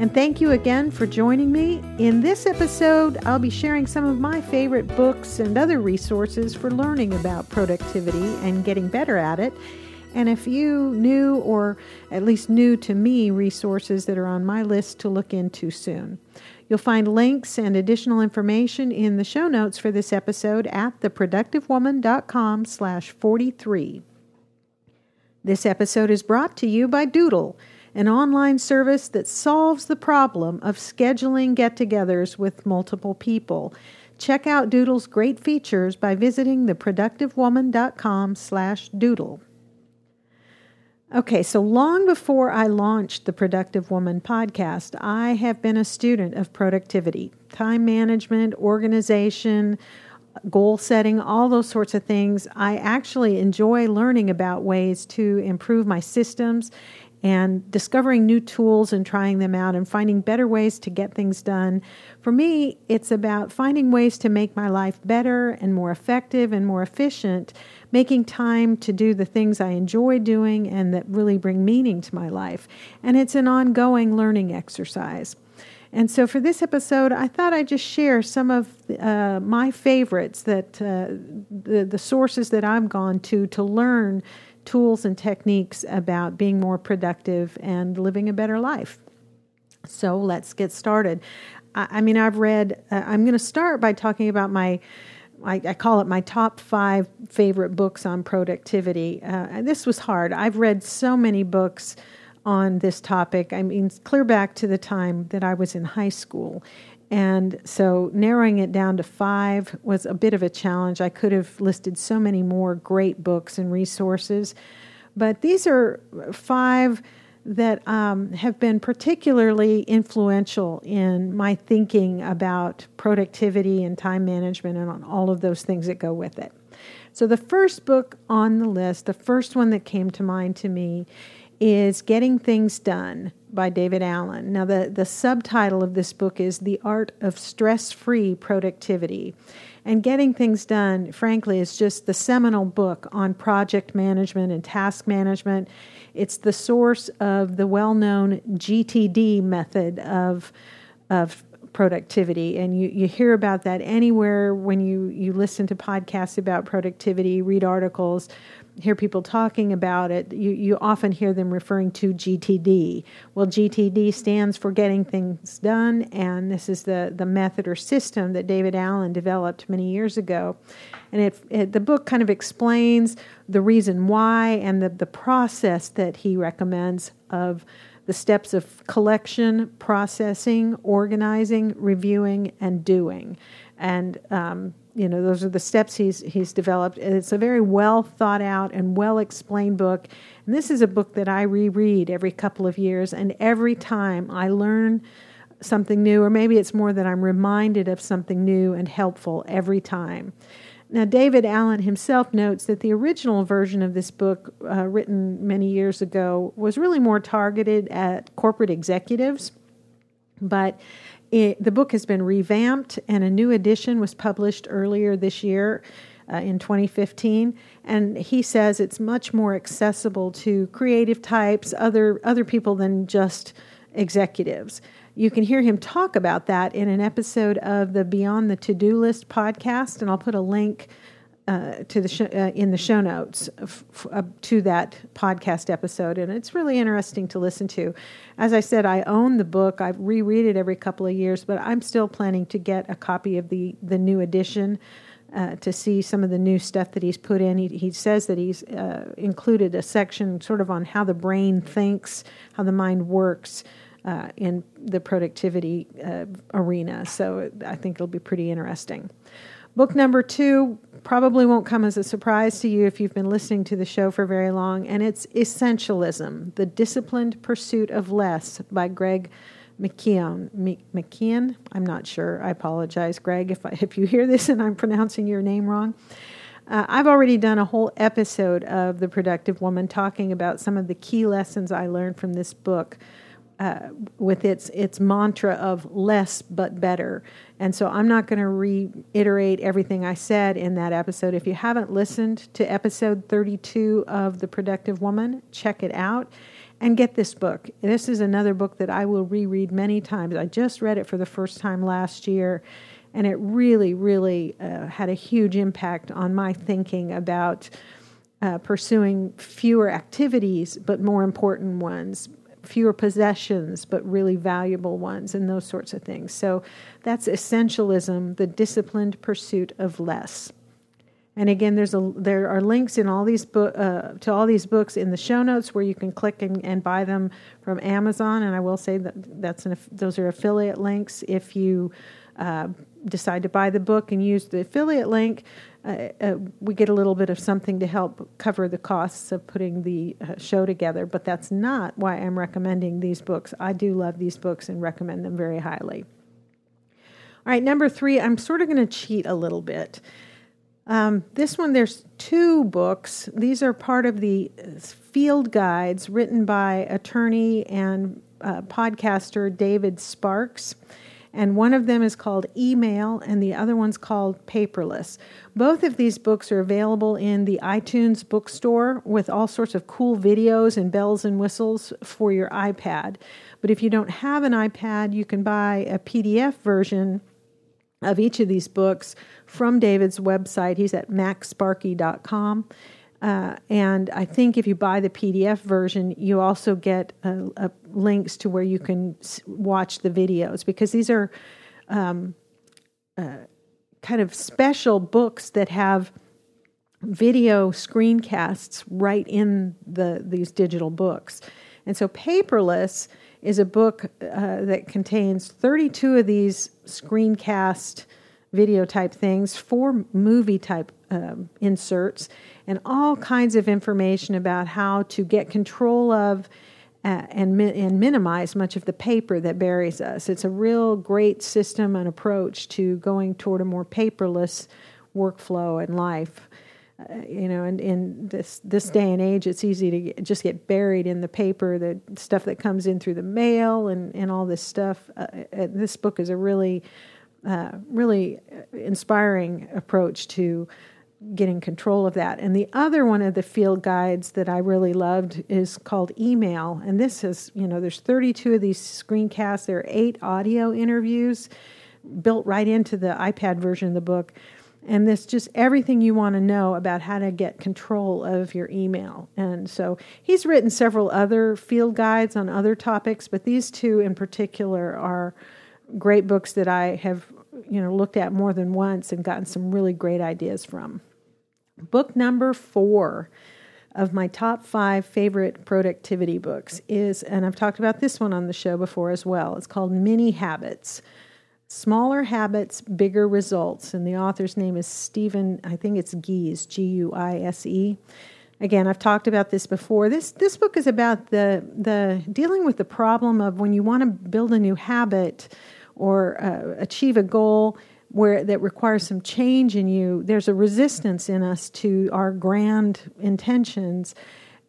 And thank you again for joining me. In this episode, I'll be sharing some of my favorite books and other resources for learning about productivity and getting better at it. And a few new, or at least new to me, resources that are on my list to look into soon. You'll find links and additional information in the show notes for this episode at theproductivewoman.com slash 43. This episode is brought to you by Doodle an online service that solves the problem of scheduling get togethers with multiple people. Check out Doodle's great features by visiting theproductivewoman.com slash doodle. Okay, so long before I launched the Productive Woman podcast, I have been a student of productivity, time management, organization, goal setting, all those sorts of things. I actually enjoy learning about ways to improve my systems and discovering new tools and trying them out and finding better ways to get things done. For me, it's about finding ways to make my life better and more effective and more efficient, making time to do the things I enjoy doing and that really bring meaning to my life. And it's an ongoing learning exercise. And so for this episode, I thought I'd just share some of uh, my favorites that uh, the, the sources that I've gone to to learn tools and techniques about being more productive and living a better life. So let's get started. I, I mean, I've read, uh, I'm going to start by talking about my. I, I, call it my top five favorite books on productivity. Uh, this was hard. I've read so many books on this topic. I mean, clear back to the time that I was in high school. And so narrowing it down to five was a bit of a challenge. I could have listed so many more great books and resources, but these are five that um, have been particularly influential in my thinking about productivity and time management and on all of those things that go with it. So, the first book on the list, the first one that came to mind to me, is Getting Things Done by David Allen. Now, the, the subtitle of this book is The Art of Stress Free Productivity. And Getting Things Done, frankly, is just the seminal book on project management and task management. It's the source of the well known GTD method of, of productivity. And you, you hear about that anywhere when you, you listen to podcasts about productivity, read articles hear people talking about it, you, you often hear them referring to GTD. Well, GTD stands for Getting Things Done, and this is the, the method or system that David Allen developed many years ago. And it, it, the book kind of explains the reason why and the, the process that he recommends of the steps of collection, processing, organizing, reviewing, and doing. And um, you know those are the steps he's he's developed. It's a very well thought out and well explained book. And this is a book that i reread every couple of years. And every time i learn something new or maybe it's more that i'm reminded of something new and helpful every time. Now david allen himself notes that the original version of this book uh, written many years ago was really more targeted at corporate executives. But it, the book has been revamped, and a new edition was published earlier this year uh, in 2015. And he says it's much more accessible to creative types, other other people than just executives. You can hear him talk about that in an episode of the Beyond the To Do List podcast, and I'll put a link uh, to the sh- uh, in the show notes f- f- uh, to that podcast episode, and it's really interesting to listen to. As I said, I own the book. I reread it every couple of years, but I'm still planning to get a copy of the the new edition. Uh, to see some of the new stuff that he's put in. He, he says that he's uh, included a section sort of on how the brain thinks, how the mind works uh, in the productivity uh, arena. So I think it'll be pretty interesting. Book number two probably won't come as a surprise to you if you've been listening to the show for very long, and it's Essentialism The Disciplined Pursuit of Less by Greg McKeown. McKeon? I'm not sure. I apologize, Greg, if, I, if you hear this and I'm pronouncing your name wrong. Uh, I've already done a whole episode of The Productive Woman talking about some of the key lessons I learned from this book. Uh, with its its mantra of less but better. And so I'm not going to reiterate everything I said in that episode. If you haven't listened to episode 32 of The Productive Woman, check it out and get this book. This is another book that I will reread many times. I just read it for the first time last year, and it really, really uh, had a huge impact on my thinking about uh, pursuing fewer activities, but more important ones, fewer possessions, but really valuable ones, and those sorts of things. So that's essentialism, the disciplined pursuit of less. And again, there's a there are links in all these book uh, to all these books in the show notes where you can click and, and buy them from Amazon. And I will say that that's an, those are affiliate links. If you uh, decide to buy the book and use the affiliate link, uh, uh, we get a little bit of something to help cover the costs of putting the uh, show together. But that's not why I'm recommending these books. I do love these books and recommend them very highly. All right, number three, I'm sort of going to cheat a little bit. Um, this one, there's two books. These are part of the field guides written by attorney and uh, podcaster David Sparks and one of them is called Email, and the other one's called Paperless. Both of these books are available in the iTunes bookstore with all sorts of cool videos and bells and whistles for your iPad. But if you don't have an iPad, you can buy a PDF version of each of these books from David's website. He's at macsparky.com. Uh, and I think if you buy the PDF version, you also get uh, uh, links to where you can s- watch the videos because these are um, uh, kind of special books that have video screencasts right in the these digital books. And so, Paperless is a book uh, that contains 32 of these screencast video type things, four movie type um, inserts, and all kinds of information about how to get control of uh, and, mi- and minimize much of the paper that buries us. It's a real great system and approach to going toward a more paperless workflow and life. Uh, you know, and in this this day and age, it's easy to get, just get buried in the paper, the stuff that comes in through the mail, and and all this stuff. Uh, uh this book is a really, uh, really inspiring approach to getting control of that. And the other one of the field guides that I really loved is called Email. And this is, you know, there's 32 of these screencasts. There are eight audio interviews built right into the iPad version of the book. And this just everything you want to know about how to get control of your email. And so he's written several other field guides on other topics, but these two in particular are great books that I have, you know, looked at more than once and gotten some really great ideas from. Book number four of my top five favorite productivity books is, and I've talked about this one on the show before as well, it's called Mini Habits. Smaller Habits, Bigger Results. And the author's name is Stephen, I think it's Guise, G U I S E. Again, I've talked about this before. This this book is about the the dealing with the problem of when you want to build a new habit or uh, achieve a goal, where that requires some change in you there's a resistance in us to our grand intentions.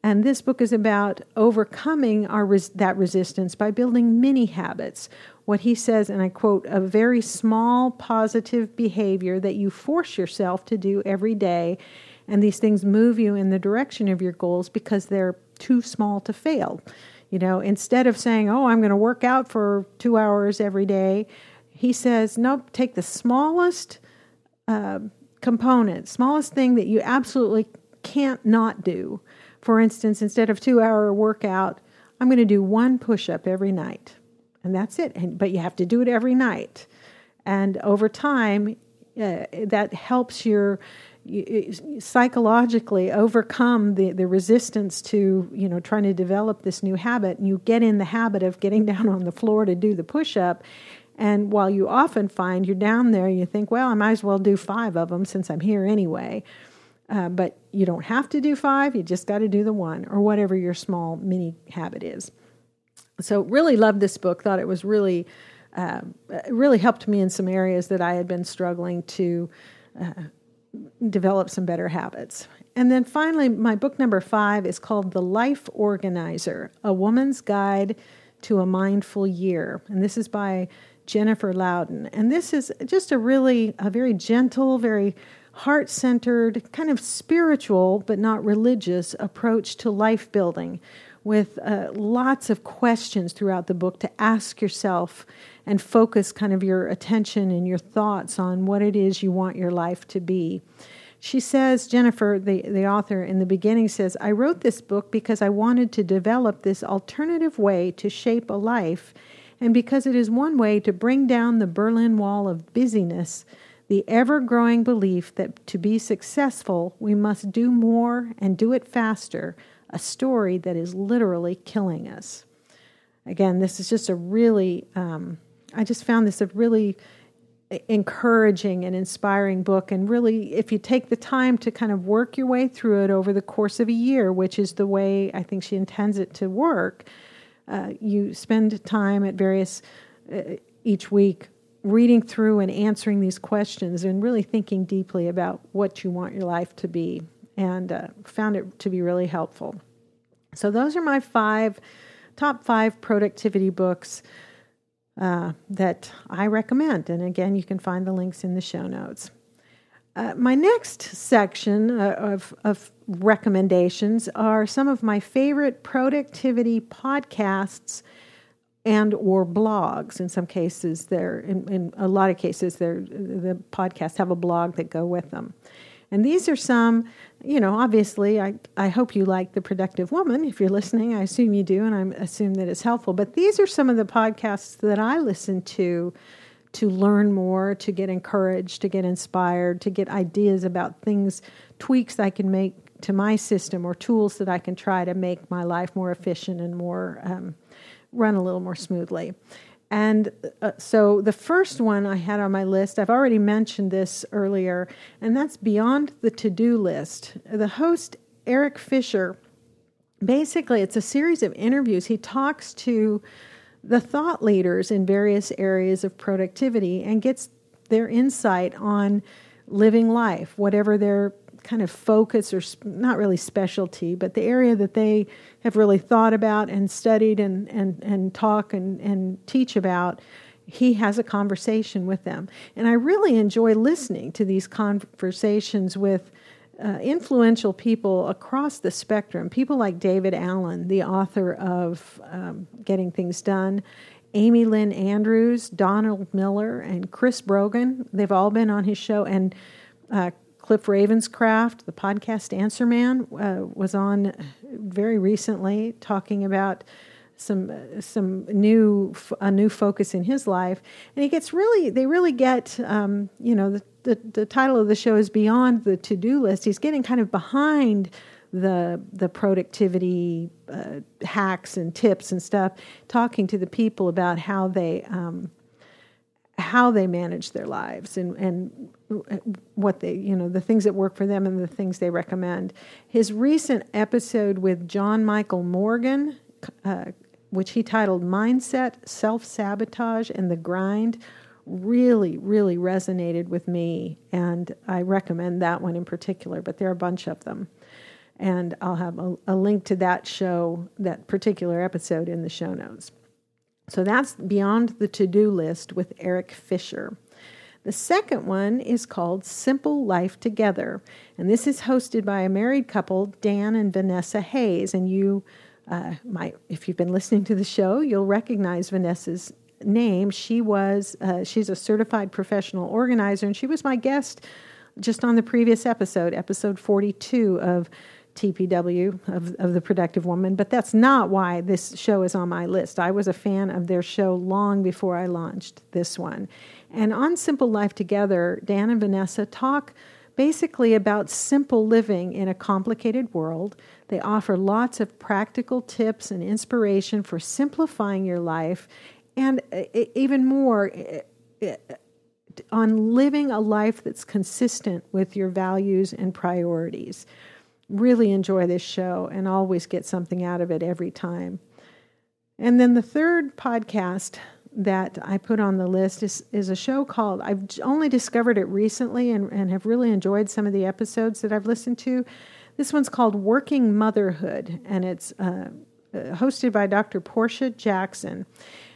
And this book is about overcoming our res- that resistance by building mini habits. What he says and i quote a very small positive behavior that you force yourself to do every day and these things move you in the direction of your goals because they're too small to fail. You know instead of saying oh i'm going to work out for 2 hours every day he says, nope, take the smallest uh, component, smallest thing that you absolutely can't not do. For instance, instead of two hour workout, I'm going to do one push up every night. And that's it. And, but you have to do it every night. And over time, uh, that helps your you, psychologically overcome the, the resistance to you know trying to develop this new habit and you get in the habit of getting down on the floor to do the push up and while you often find you're down there, you think, well, I might as well do five of them since I'm here anyway. Uh, but you don't have to do five, you just got to do the one or whatever your small mini habit is. So, really loved this book. Thought it was really, uh, really helped me in some areas that I had been struggling to uh, develop some better habits. And then finally, my book number five is called The Life Organizer A Woman's Guide to a Mindful Year. And this is by Jennifer Louden. And this is just a really, a very gentle, very heart centered, kind of spiritual, but not religious approach to life building with uh, lots of questions throughout the book to ask yourself and focus kind of your attention and your thoughts on what it is you want your life to be. She says, Jennifer, the, the author, in the beginning says, I wrote this book because I wanted to develop this alternative way to shape a life, and because it is one way to bring down the Berlin Wall of busyness, the ever growing belief that to be successful, we must do more and do it faster, a story that is literally killing us. Again, this is just a really, um, I just found this a really encouraging and inspiring book. And really, if you take the time to kind of work your way through it over the course of a year, which is the way I think she intends it to work, uh, you spend time at various uh, each week reading through and answering these questions and really thinking deeply about what you want your life to be. And uh, found it to be really helpful. So, those are my five top five productivity books uh, that I recommend. And again, you can find the links in the show notes. Uh, my next section uh, of, of recommendations are some of my favorite productivity podcasts and or blogs in some cases they're in, in a lot of cases they're the podcasts have a blog that go with them and these are some, you know, obviously, I, I hope you like The Productive Woman. If you're listening, I assume you do, and I assume that it's helpful. But these are some of the podcasts that I listen to to learn more, to get encouraged, to get inspired, to get ideas about things, tweaks I can make to my system, or tools that I can try to make my life more efficient and more um, run a little more smoothly. And uh, so the first one I had on my list, I've already mentioned this earlier, and that's Beyond the To Do List. The host, Eric Fisher, basically, it's a series of interviews. He talks to the thought leaders in various areas of productivity and gets their insight on living life, whatever their kind of focus or not really specialty, but the area that they have really thought about and studied and, and, and talk and, and teach about, he has a conversation with them. And I really enjoy listening to these conversations with uh, influential people across the spectrum. People like David Allen, the author of um, Getting Things Done, Amy Lynn Andrews, Donald Miller, and Chris Brogan. They've all been on his show. And uh, Cliff Ravenscraft, the podcast Answer Man, uh, was on very recently talking about some some new a new focus in his life, and he gets really they really get um, you know the, the, the title of the show is beyond the to do list. He's getting kind of behind the the productivity uh, hacks and tips and stuff, talking to the people about how they um, how they manage their lives and, and what they, you know, the things that work for them and the things they recommend. His recent episode with John Michael Morgan, uh, which he titled Mindset, Self Sabotage, and the Grind, really, really resonated with me. And I recommend that one in particular, but there are a bunch of them. And I'll have a, a link to that show, that particular episode in the show notes. So that's Beyond the To Do List with Eric Fisher. The second one is called Simple Life Together, and this is hosted by a married couple, Dan and Vanessa Hayes. And you uh, might, if you've been listening to the show, you'll recognize Vanessa's name. She was, uh, she's a certified professional organizer, and she was my guest just on the previous episode, episode 42 of TPW of, of the Productive Woman, but that's not why this show is on my list. I was a fan of their show long before I launched this one. And on Simple Life Together, Dan and Vanessa talk basically about simple living in a complicated world. They offer lots of practical tips and inspiration for simplifying your life, and even more on living a life that's consistent with your values and priorities really enjoy this show and always get something out of it every time. And then the third podcast that I put on the list is, is a show called, I've only discovered it recently and, and have really enjoyed some of the episodes that I've listened to. This one's called Working Motherhood, and it's uh, uh hosted by Dr. Portia Jackson.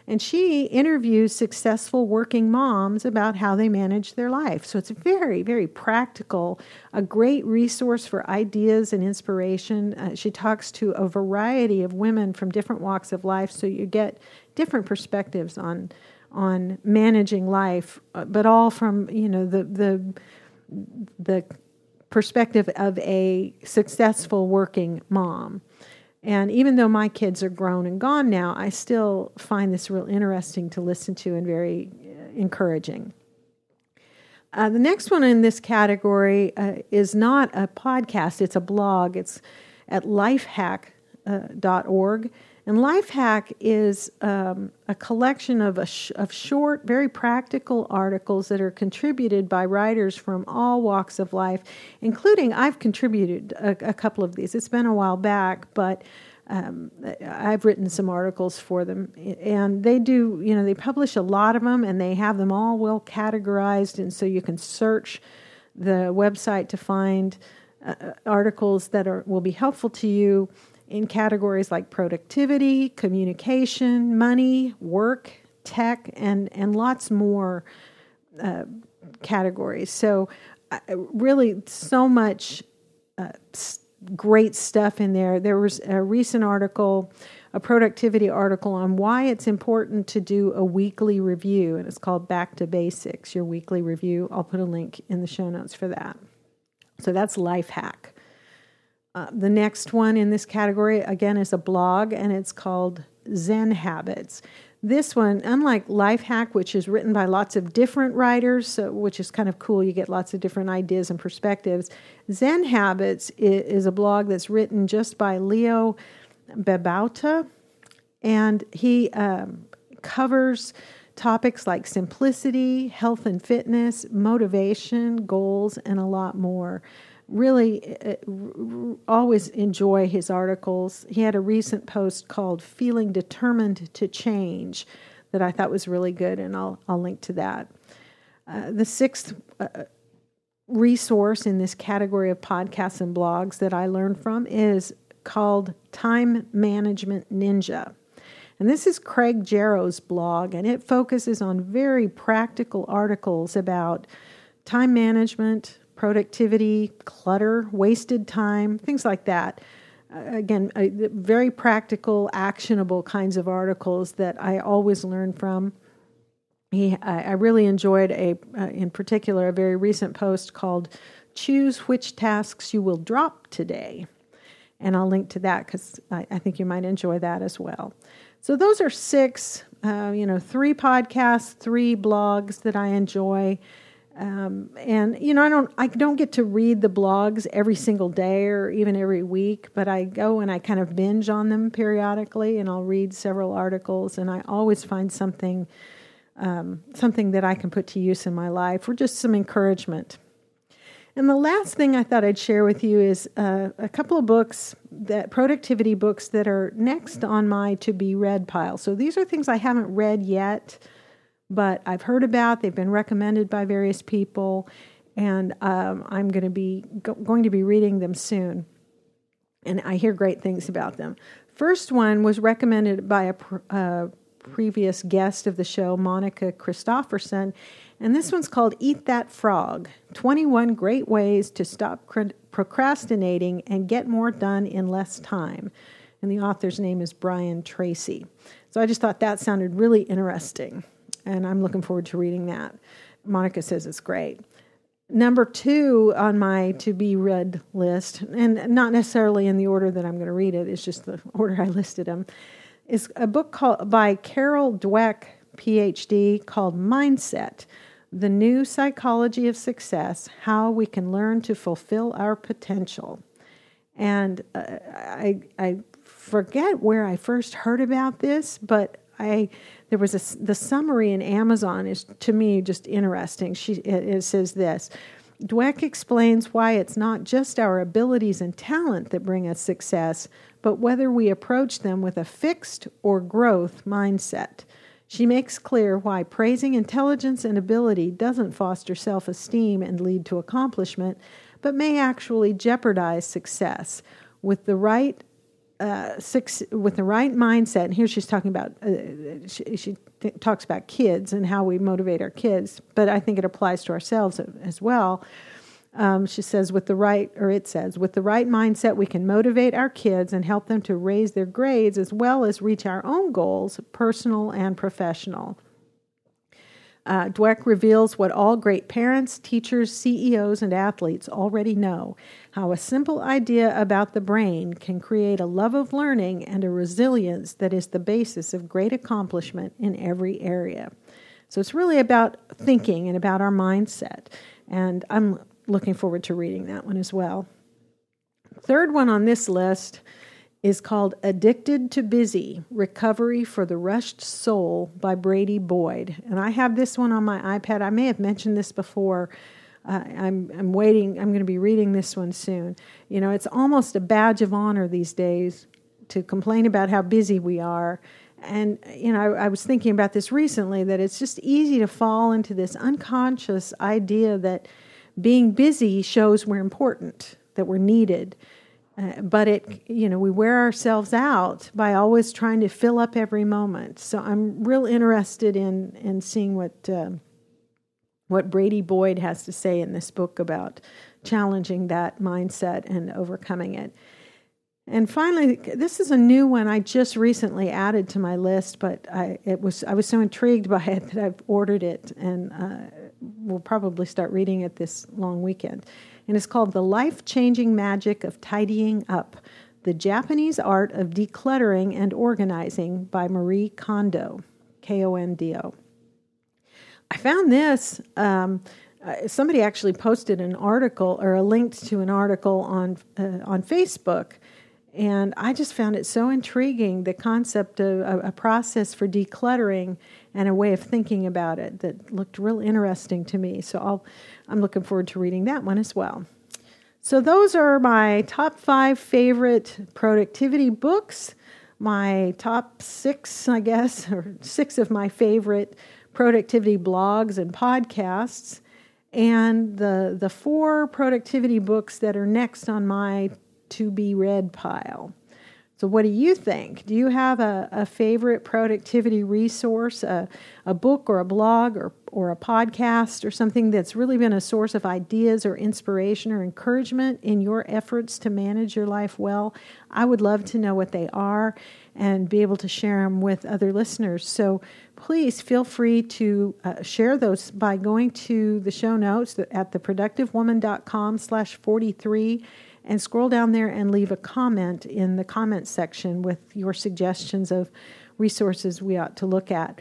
And she interviews successful working moms about how they manage their life. So it's very, very practical, a great resource for ideas and inspiration. Uh, she talks to a variety of women from different walks of life, so you get different perspectives on on managing life, uh, but all from you know the the the perspective of a successful working mom. And even though my kids are grown and gone now, I still find this real interesting to listen to and very uh, encouraging. Uh, the next one in this category uh, is not a podcast, it's a blog. It's at lifehack.org. Uh, and Lifehack is um, a collection of, sh- of short, very practical articles that are contributed by writers from all walks of life, including I've contributed a, a couple of these. It's been a while back, but um, I've written some articles for them, and they do. You know, they publish a lot of them, and they have them all well categorized, and so you can search the website to find uh, articles that are will be helpful to you in categories like productivity, communication, money, work, tech, and, and lots more uh, categories. So, uh, really, so much uh, great stuff in there. There was a recent article, a productivity article on why it's important to do a weekly review, and it's called Back to Basics, your weekly review. I'll put a link in the show notes for that. So, that's Life Hack. Uh, the next one in this category, again, is a blog, and it's called Zen Habits. This one, unlike Life Hack, which is written by lots of different writers, so, which is kind of cool, you get lots of different ideas and perspectives. Zen Habits is, a blog that's written just by Leo Babauta, and he um, covers topics like simplicity, health and fitness, motivation, goals, and a lot more really uh, always enjoy his articles. He had a recent post called Feeling Determined to Change that I thought was really good, and I'll, I'll link to that. Uh, the sixth uh, resource in this category of podcasts and blogs that I learned from is called Time Management Ninja. And this is Craig Jarrow's blog, and it focuses on very practical articles about time management, productivity, clutter, wasted time, things like that. Uh, again, uh, very practical, actionable kinds of articles that I always learn from. He, I, I really enjoyed a, uh, in particular, a very recent post called "Choose which tasks you will drop today," and I'll link to that because I, I, think you might enjoy that as well. So those are six, uh, you know, three podcasts, three blogs that I enjoy. Um, and you know, I don't I don't get to read the blogs every single day or even every week, but I go and I kind of binge on them periodically, and I'll read several articles, and I always find something um, something that I can put to use in my life or just some encouragement. And the last thing I thought I'd share with you is uh, a couple of books that productivity books that are next on my to be read pile. So these are things I haven't read yet but I've heard about. They've been recommended by various people, and um, I'm going to be go- going to be reading them soon. And I hear great things about them. First one was recommended by a pr- uh, previous guest of the show, Monica Christofferson, and this one's called "Eat That Frog: 21 Great Ways to Stop Cr- Procrastinating and Get More Done in Less Time." And the author's name is Brian Tracy. So I just thought that sounded really interesting and I'm looking forward to reading that. Monica says it's great. Number two on my to be read list, and not necessarily in the order that I'm going to read it, it's just the order I listed them, is a book called by Carol Dweck, PhD, called Mindset The New Psychology of Success How We Can Learn to Fulfill Our Potential. And uh, I, I forget where I first heard about this, but I there was a, the summary in Amazon is to me just interesting. She it, it says this. Dweck explains why it's not just our abilities and talent that bring us success, but whether we approach them with a fixed or growth mindset. She makes clear why praising intelligence and ability doesn't foster self esteem and lead to accomplishment, but may actually jeopardize success. With the right uh, six, with the right mindset, and here she's talking about, uh, she, she th- talks about kids and how we motivate our kids, but I think it applies to ourselves as well. Um, she says, with the right, or it says, with the right mindset, we can motivate our kids and help them to raise their grades as well as reach our own goals, personal and professional. Uh, Dweck reveals what all great parents, teachers, CEOs, and athletes already know how a simple idea about the brain can create a love of learning and a resilience that is the basis of great accomplishment in every area. So it's really about thinking and about our mindset. And I'm looking forward to reading that one as well. Third one on this list is called Addicted to Busy Recovery for the Rushed Soul by Brady Boyd. And I have this one on my iPad. I may have mentioned this before. Uh, I'm, I'm waiting, I'm going to be reading this one soon. You know, it's almost a badge of honor these days to complain about how busy we are. And, you know, I, I was thinking about this recently that it's just easy to fall into this unconscious idea that being busy shows we're important, that we're needed. Uh, but it, you know, we wear ourselves out by always trying to fill up every moment. So I'm real interested in in seeing what uh, what Brady Boyd has to say in this book about challenging that mindset and overcoming it. And finally, this is a new one I just recently added to my list, but I it was I was so intrigued by it that I've ordered it and uh, will probably start reading it this long weekend and it's called The Life Changing Magic of Tidying Up The Japanese Art of Decluttering and Organizing by Marie Kondo, K O N D O. I found this. Um, uh, somebody actually posted an article or a link to an article on uh, on Facebook, and I just found it so intriguing the concept of a, a, process for decluttering and a way of thinking about it that looked real interesting to me. So I'll I'm looking forward to reading that one as well. So, those are my top five favorite productivity books, my top six, I guess, or six of my favorite productivity blogs and podcasts, and the, the four productivity books that are next on my to be read pile. So, what do you think? Do you have a, a favorite productivity resource, a, a book or a blog or, or a podcast or something that's really been a source of ideas or inspiration or encouragement in your efforts to manage your life well? I would love to know what they are and be able to share them with other listeners. So, please feel free to uh, share those by going to the show notes at theproductivewoman.com slash 43 and scroll down there and leave a comment in the comment section with your suggestions of resources we ought to look at.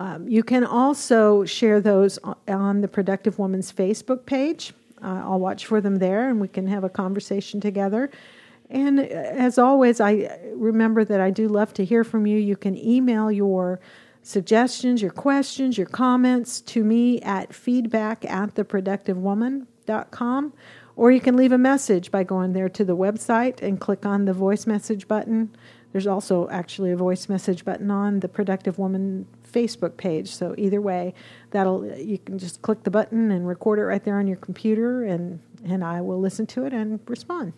Um, you can also share those on the Productive Woman's Facebook page. Uh, I'll watch for them there and we can have a conversation together. And as always, I remember that I do love to hear from you. You can email your suggestions, your questions, your comments to me at feedback at theproductivewoman.com or you can leave a message by going there to the website and click on the voice message button. There's also actually a voice message button on the Productive Woman Facebook page. So either way, that'll you can just click the button and record it right there on your computer, and and I will listen to it and respond.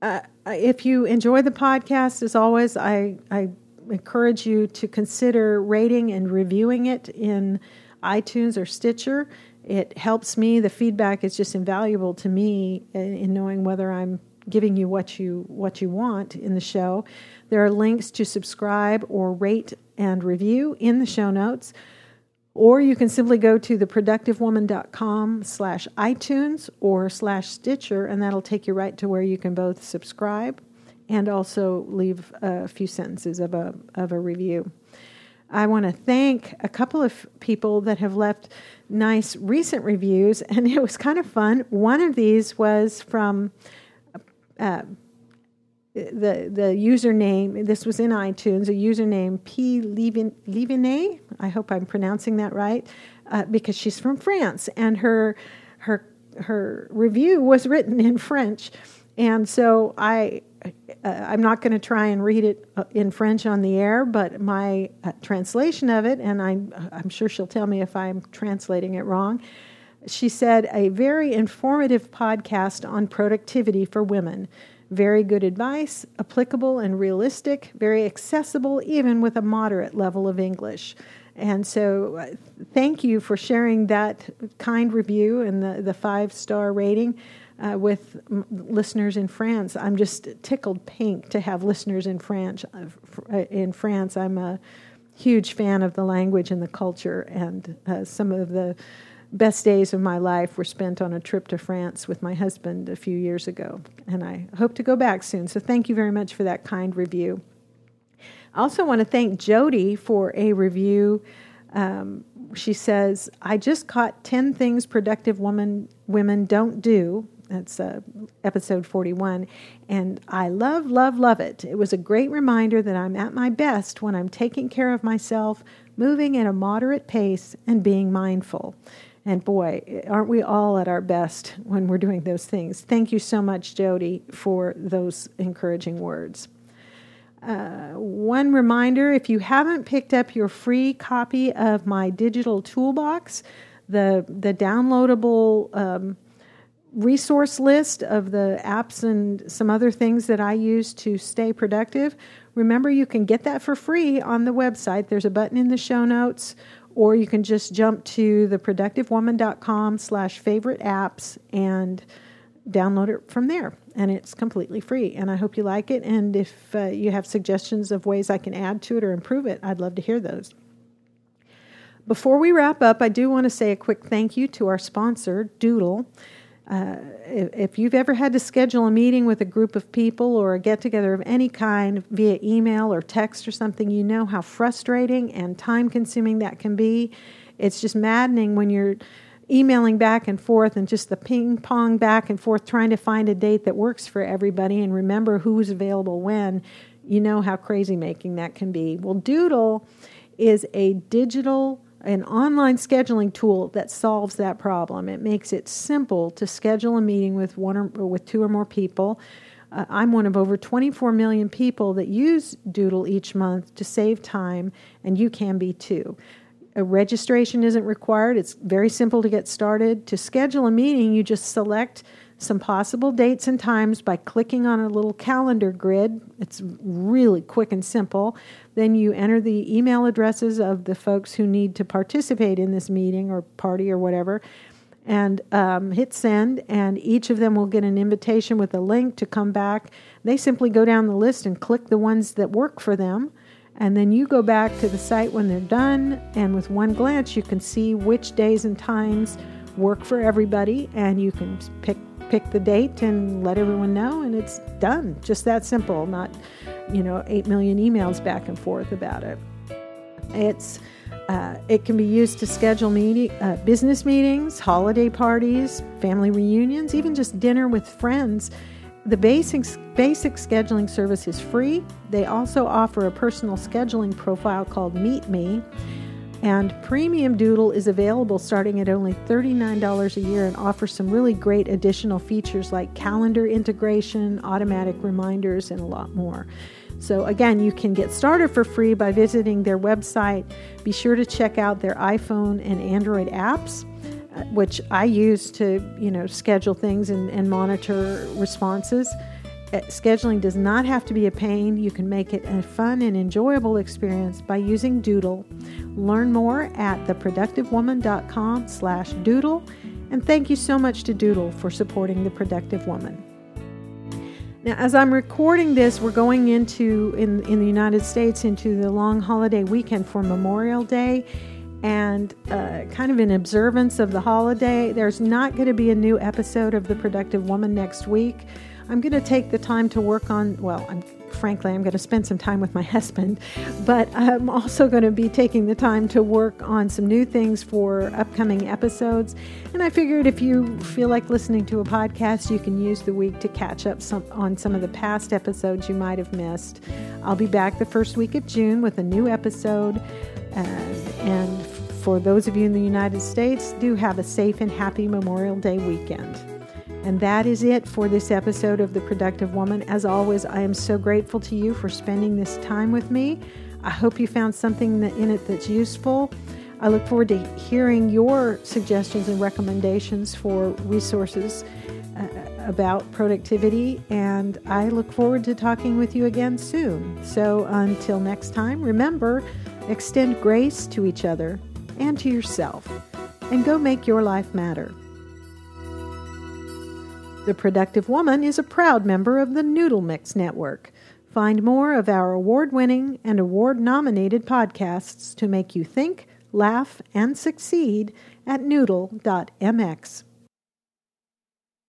Uh, if you enjoy the podcast, as always, I I encourage you to consider rating and reviewing it in iTunes or Stitcher. It helps me. The feedback is just invaluable to me in knowing whether I'm giving you what you what you want in the show. There are links to subscribe or rate and review in the show notes. Or you can simply go to theproductivewoman.com slash iTunes or slash Stitcher, and that'll take you right to where you can both subscribe and also leave a few sentences of a, of a review. I want to thank a couple of people that have left nice recent reviews, and it was kind of fun. One of these was from, uh, the the username. This was in iTunes. A username P Livine. I hope I'm pronouncing that right, uh, because she's from France, and her her her review was written in French, and so I. Uh, I'm not going to try and read it uh, in French on the air, but my uh, translation of it, and I, I'm sure she'll tell me if I'm translating it wrong. She said, a very informative podcast on productivity for women. Very good advice, applicable and realistic, very accessible, even with a moderate level of English. And so, uh, thank you for sharing that kind review and the, the five star rating uh, with m- listeners in France. I'm just tickled pink to have listeners in France. Uh, in France, I'm a huge fan of the language and the culture, and uh, some of the best days of my life were spent on a trip to France with my husband a few years ago, and I hope to go back soon. So thank you very much for that kind review. I also want to thank Jody for a review. Um, she says, "I just caught ten things productive woman women don't do." That's uh, episode 41. And I love, love, love it. It was a great reminder that I'm at my best when I'm taking care of myself, moving at a moderate pace, and being mindful. And boy, aren't we all at our best when we're doing those things? Thank you so much, Jody, for those encouraging words. Uh, one reminder if you haven't picked up your free copy of my digital toolbox, the, the downloadable um, resource list of the apps and some other things that I use to stay productive, remember you can get that for free on the website. There's a button in the show notes or you can just jump to theproductivewoman.com slash favorite apps and download it from there. And it's completely free. And i hope you like it. And if uh, you have suggestions of ways i can add to it or improve it i'd love to hear those. Before we wrap up i do want to say a quick thank you to our sponsor doodle uh, if you've ever had to schedule a meeting with a group of people or a get together of any kind via email or text or something, you know how frustrating and time consuming that can be. It's just maddening when you're emailing back and forth and just the ping pong back and forth trying to find a date that works for everybody and remember who's available when. You know how crazy making that can be. Well, Doodle is a digital an online scheduling tool that solves that problem. It makes it simple to schedule a meeting with one or, with two or more people. Uh, I'm one of over 24 million people that use Doodle each month to save time, and you can be too. A registration isn't required. It's very simple to get started. To schedule a meeting, you just select some possible dates and times by clicking on a little calendar grid. It's really quick and simple. Then you enter the email addresses of the folks who need to participate in this meeting or party or whatever, and um, hit send. And each of them will get an invitation with a link to come back. They simply go down the list and click the ones that work for them. And then you go back to the site when they're done, and with one glance, you can see which days and times work for everybody, and you can pick pick the date and let everyone know, and it's done. Just that simple, not, you know, 8 million emails back and forth about it. It's uh, it can be used to schedule meeting, uh, business meetings, holiday parties, family reunions, even just dinner with friends. The basic, basic scheduling service is free. They also offer a personal scheduling profile called Meet Me. And Premium Doodle is available starting at only $39 a year and offers some really great additional features like calendar integration, automatic reminders, and a lot more. So, again, you can get started for free by visiting their website. Be sure to check out their iPhone and Android apps, uh, which I use to, you know, schedule things and, and monitor responses. Uh, scheduling does not have to be a pain. You can make it a fun and enjoyable experience by using Doodle. Learn more at theproductivewoman.com slash doodle. And thank you so much to Doodle for supporting The Productive Woman. Now, as I'm recording this, we're going into, in, in the United States, into the long holiday weekend for Memorial Day. And uh, kind of in observance of the holiday, there's not going to be a new episode of The Productive Woman next week. I'm going to take the time to work on, well, I'm frankly, I'm going to spend some time with my husband, but I'm also going to be taking the time to work on some new things for upcoming episodes. And I figured if you feel like listening to a podcast, you can use the week to catch up some, on some of the past episodes you might have missed. I'll be back the first week of June with a new episode. Uh, and for those of you in the United States, do have a safe and happy Memorial Day weekend. And that is it for this episode of The Productive Woman. As always, I am so grateful to you for spending this time with me. I hope you found something in it that's useful. I look forward to hearing your suggestions and recommendations for resources uh, about productivity, and I look forward to talking with you again soon. So until next time, remember extend grace to each other and to yourself, and go make your life matter. The Productive Woman is a proud member of the Noodle Mix Network. Find more of our award winning and award nominated podcasts to make you think, laugh, and succeed at noodle.mx.